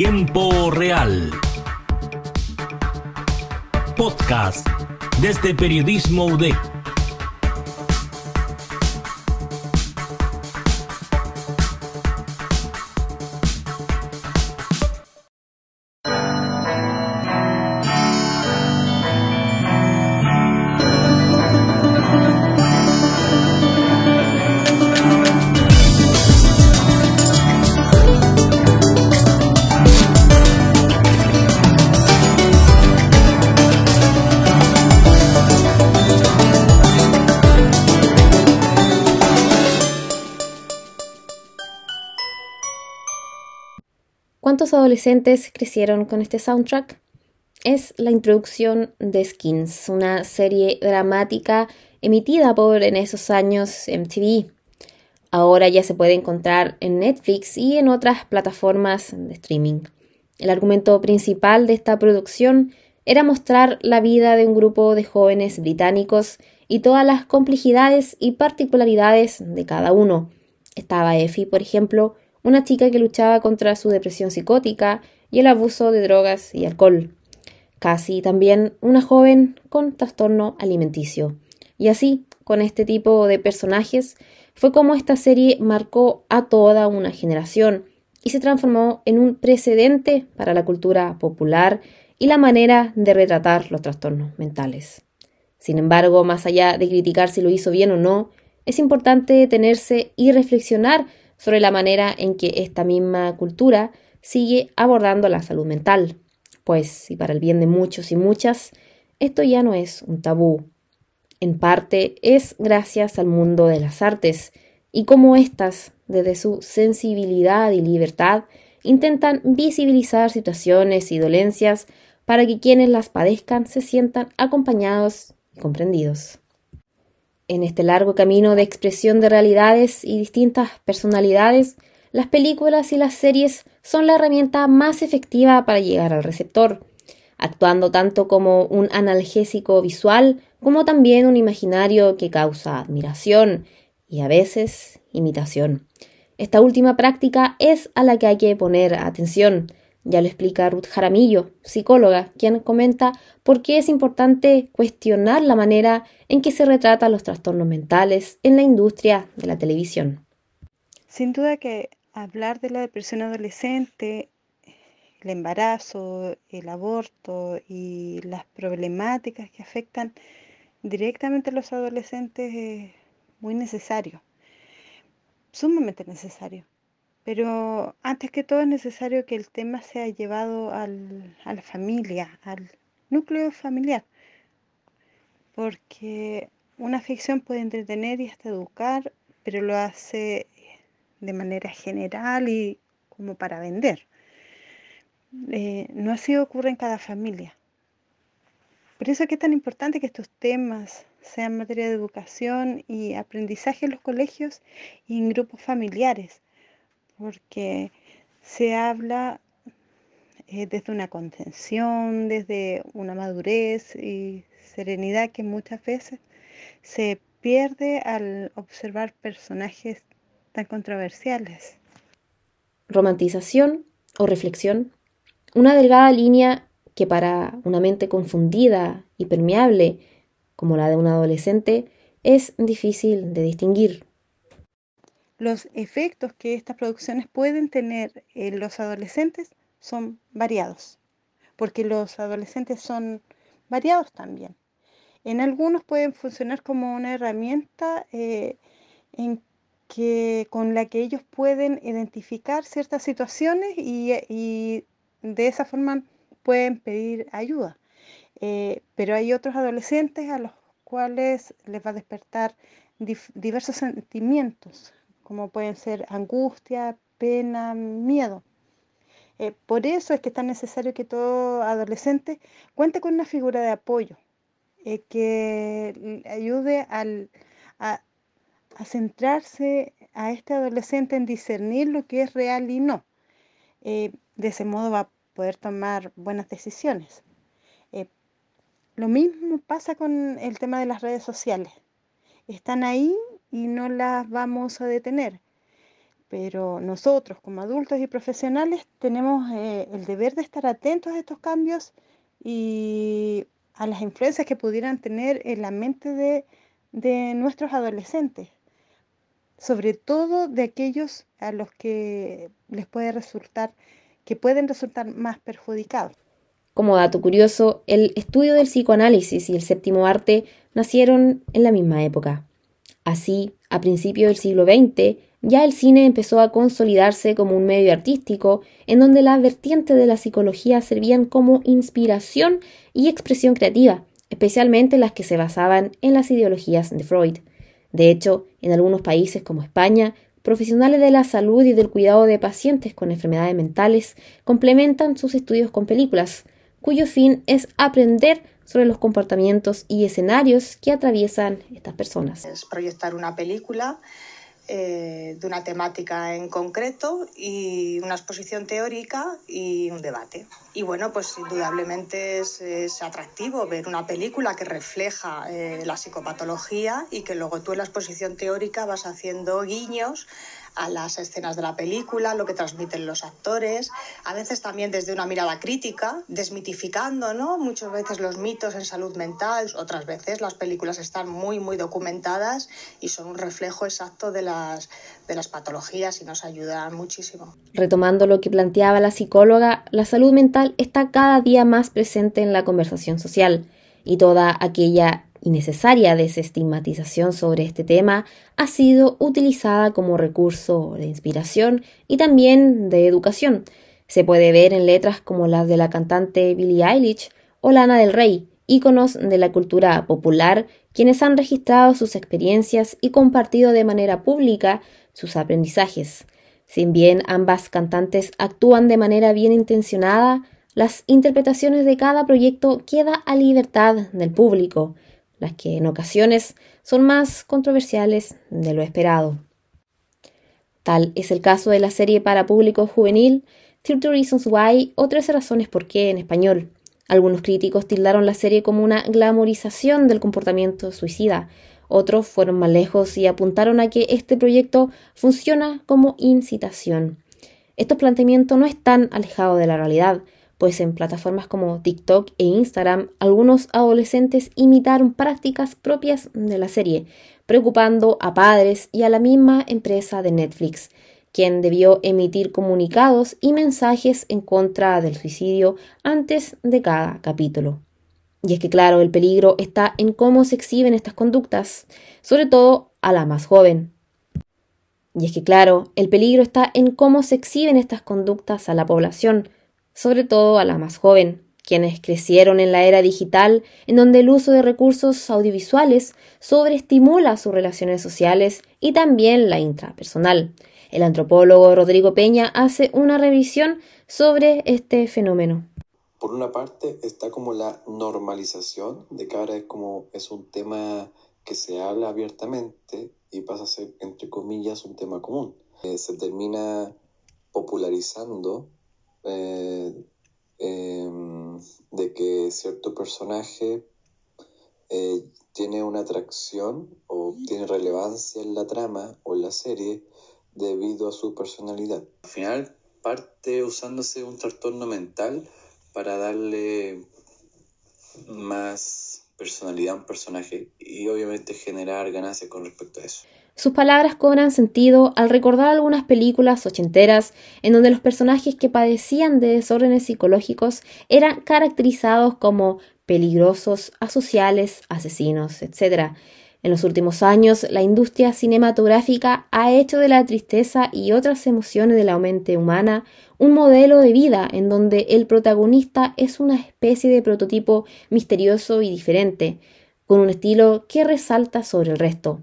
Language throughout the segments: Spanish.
Tiempo Real. Podcast desde Periodismo UDEC. ¿Cuántos adolescentes crecieron con este soundtrack? Es la introducción de Skins, una serie dramática emitida por en esos años MTV. Ahora ya se puede encontrar en Netflix y en otras plataformas de streaming. El argumento principal de esta producción era mostrar la vida de un grupo de jóvenes británicos y todas las complejidades y particularidades de cada uno. Estaba Effie, por ejemplo, una chica que luchaba contra su depresión psicótica y el abuso de drogas y alcohol. Casi también una joven con trastorno alimenticio. Y así, con este tipo de personajes, fue como esta serie marcó a toda una generación y se transformó en un precedente para la cultura popular y la manera de retratar los trastornos mentales. Sin embargo, más allá de criticar si lo hizo bien o no, es importante detenerse y reflexionar sobre la manera en que esta misma cultura sigue abordando la salud mental, pues, y para el bien de muchos y muchas, esto ya no es un tabú. En parte es gracias al mundo de las artes y cómo éstas, desde su sensibilidad y libertad, intentan visibilizar situaciones y dolencias para que quienes las padezcan se sientan acompañados y comprendidos. En este largo camino de expresión de realidades y distintas personalidades, las películas y las series son la herramienta más efectiva para llegar al receptor, actuando tanto como un analgésico visual como también un imaginario que causa admiración y a veces imitación. Esta última práctica es a la que hay que poner atención, ya lo explica Ruth Jaramillo, psicóloga, quien comenta por qué es importante cuestionar la manera en que se retratan los trastornos mentales en la industria de la televisión. Sin duda que hablar de la depresión adolescente, el embarazo, el aborto y las problemáticas que afectan directamente a los adolescentes es muy necesario, sumamente necesario. Pero antes que todo es necesario que el tema sea llevado al, a la familia, al núcleo familiar, porque una ficción puede entretener y hasta educar, pero lo hace de manera general y como para vender. Eh, no así ocurre en cada familia. Por eso es que es tan importante que estos temas sean materia de educación y aprendizaje en los colegios y en grupos familiares porque se habla eh, desde una contención, desde una madurez y serenidad que muchas veces se pierde al observar personajes tan controversiales. Romantización o reflexión, una delgada línea que para una mente confundida y permeable como la de un adolescente es difícil de distinguir los efectos que estas producciones pueden tener en los adolescentes son variados, porque los adolescentes son variados también. En algunos pueden funcionar como una herramienta eh, en que, con la que ellos pueden identificar ciertas situaciones y, de esa forma pueden pedir ayuda. Eh, pero hay otros adolescentes a los cuales les va a despertar diversos sentimientos, como pueden ser angustia, pena, miedo. Eh, por eso es que es tan necesario que todo adolescente cuente con una figura de apoyo eh, que ayude al, a, centrarse a este adolescente en discernir lo que es real y no. Eh, de ese modo va a poder tomar buenas decisiones. lo mismo pasa con el tema de las redes sociales. Están ahí y no las vamos a detener. Pero nosotros como adultos y profesionales tenemos eh, el deber de estar atentos a estos cambios y a las influencias que pudieran tener en la mente de, de nuestros adolescentes, sobre todo de aquellos a los que les puede resultar, que pueden resultar más perjudicados. Como dato curioso, el estudio del psicoanálisis y el séptimo arte nacieron en la misma época. Así, a principios del siglo XX, ya el cine empezó a consolidarse como un medio artístico en donde las vertientes de la psicología servían como inspiración y expresión creativa, especialmente las que se basaban en las ideologías de Freud. De hecho, en algunos países como España, profesionales de la salud y del cuidado de pacientes con enfermedades mentales complementan sus estudios con películas, cuyo fin es aprender sobre los comportamientos y escenarios que atraviesan estas personas. Es proyectar una película eh, de una temática en concreto y una exposición teórica y un debate. Y bueno, pues indudablemente es, es atractivo ver una película que refleja eh, la psicopatología y que luego tú en la exposición teórica vas haciendo guiños a las escenas de la película, lo que transmiten los actores, a veces también desde una mirada crítica, desmitificando ¿no? muchas veces los mitos en salud mental, otras veces las películas están muy, muy documentadas y son un reflejo exacto de las, de las patologías y nos ayudan muchísimo. Retomando lo que planteaba la psicóloga, la salud mental está cada día más presente en la conversación social y toda aquella innecesaria desestigmatización sobre este tema ha sido utilizada como recurso de inspiración y también de educación. Se puede ver en letras como las de la cantante Billie Eilish o Lana del Rey, íconos de la cultura popular, quienes han registrado sus experiencias y compartido de manera pública sus aprendizajes. Si bien ambas cantantes actúan de manera bien intencionada, las interpretaciones de cada proyecto queda a libertad del público las que en ocasiones son más controversiales de lo esperado. Tal es el caso de la serie para público juvenil 30 Reasons Why o 13 razones por qué en español. Algunos críticos tildaron la serie como una glamorización del comportamiento suicida. Otros fueron más lejos y apuntaron a que este proyecto funciona como incitación. Estos planteamientos no están alejados de la realidad, pues en plataformas como TikTok e Instagram algunos adolescentes imitaron prácticas propias de la serie, preocupando a padres y a la misma empresa de Netflix, quien debió emitir comunicados y mensajes en contra del suicidio antes de cada capítulo. Y es que claro, el peligro está en cómo se exhiben estas conductas, sobre todo a la más joven. Y es que claro, el peligro está en cómo se exhiben estas conductas a la población, sobre todo a la más joven, quienes crecieron en la era digital, en donde el uso de recursos audiovisuales sobreestimula sus relaciones sociales y también la intrapersonal. El antropólogo Rodrigo Peña hace una revisión sobre este fenómeno. Por una parte está como la normalización de que ahora es como es un tema que se habla abiertamente y pasa a ser entre comillas un tema común. Eh, se termina popularizando eh, em, de que cierto personaje eh, tiene una atracción o tiene relevancia en la trama o en la serie debido a su personalidad. Al final parte usándose un trastorno mental para darle más personalidad a un personaje y obviamente generar ganancias con respecto a eso. Sus palabras cobran sentido al recordar algunas películas ochenteras en donde los personajes que padecían de desórdenes psicológicos eran caracterizados como peligrosos, asociales, asesinos, etc. En los últimos años, la industria cinematográfica ha hecho de la tristeza y otras emociones de la mente humana un modelo de vida en donde el protagonista es una especie de prototipo misterioso y diferente, con un estilo que resalta sobre el resto.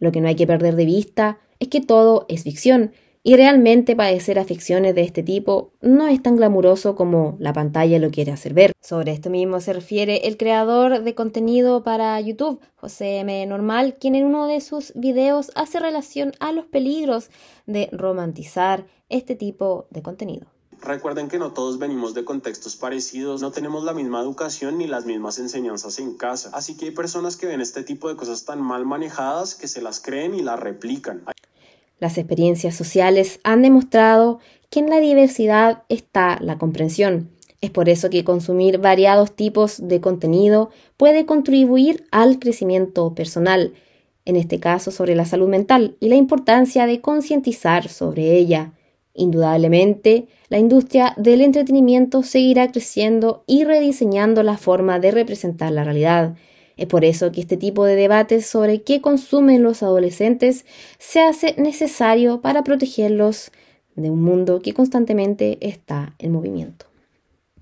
Lo que no hay que perder de vista es que todo es ficción y realmente padecer afecciones de este tipo no es tan glamuroso como la pantalla lo quiere hacer ver. Sobre esto mismo se refiere el creador de contenido para YouTube, José M. Normal, quien en uno de sus videos hace relación a los peligros de romantizar este tipo de contenido. Recuerden que no todos venimos de contextos parecidos, no tenemos la misma educación ni las mismas enseñanzas en casa, así que hay personas que ven este tipo de cosas tan mal manejadas que se las creen y las replican. Las experiencias sociales han demostrado que en la diversidad está la comprensión. Es por eso que consumir variados tipos de contenido puede contribuir al crecimiento personal, en este caso sobre la salud mental y la importancia de concientizar sobre ella. Indudablemente, la industria del entretenimiento seguirá creciendo y rediseñando la forma de representar la realidad. Es por eso que este tipo de debates sobre qué consumen los adolescentes se hace necesario para protegerlos de un mundo que constantemente está en movimiento.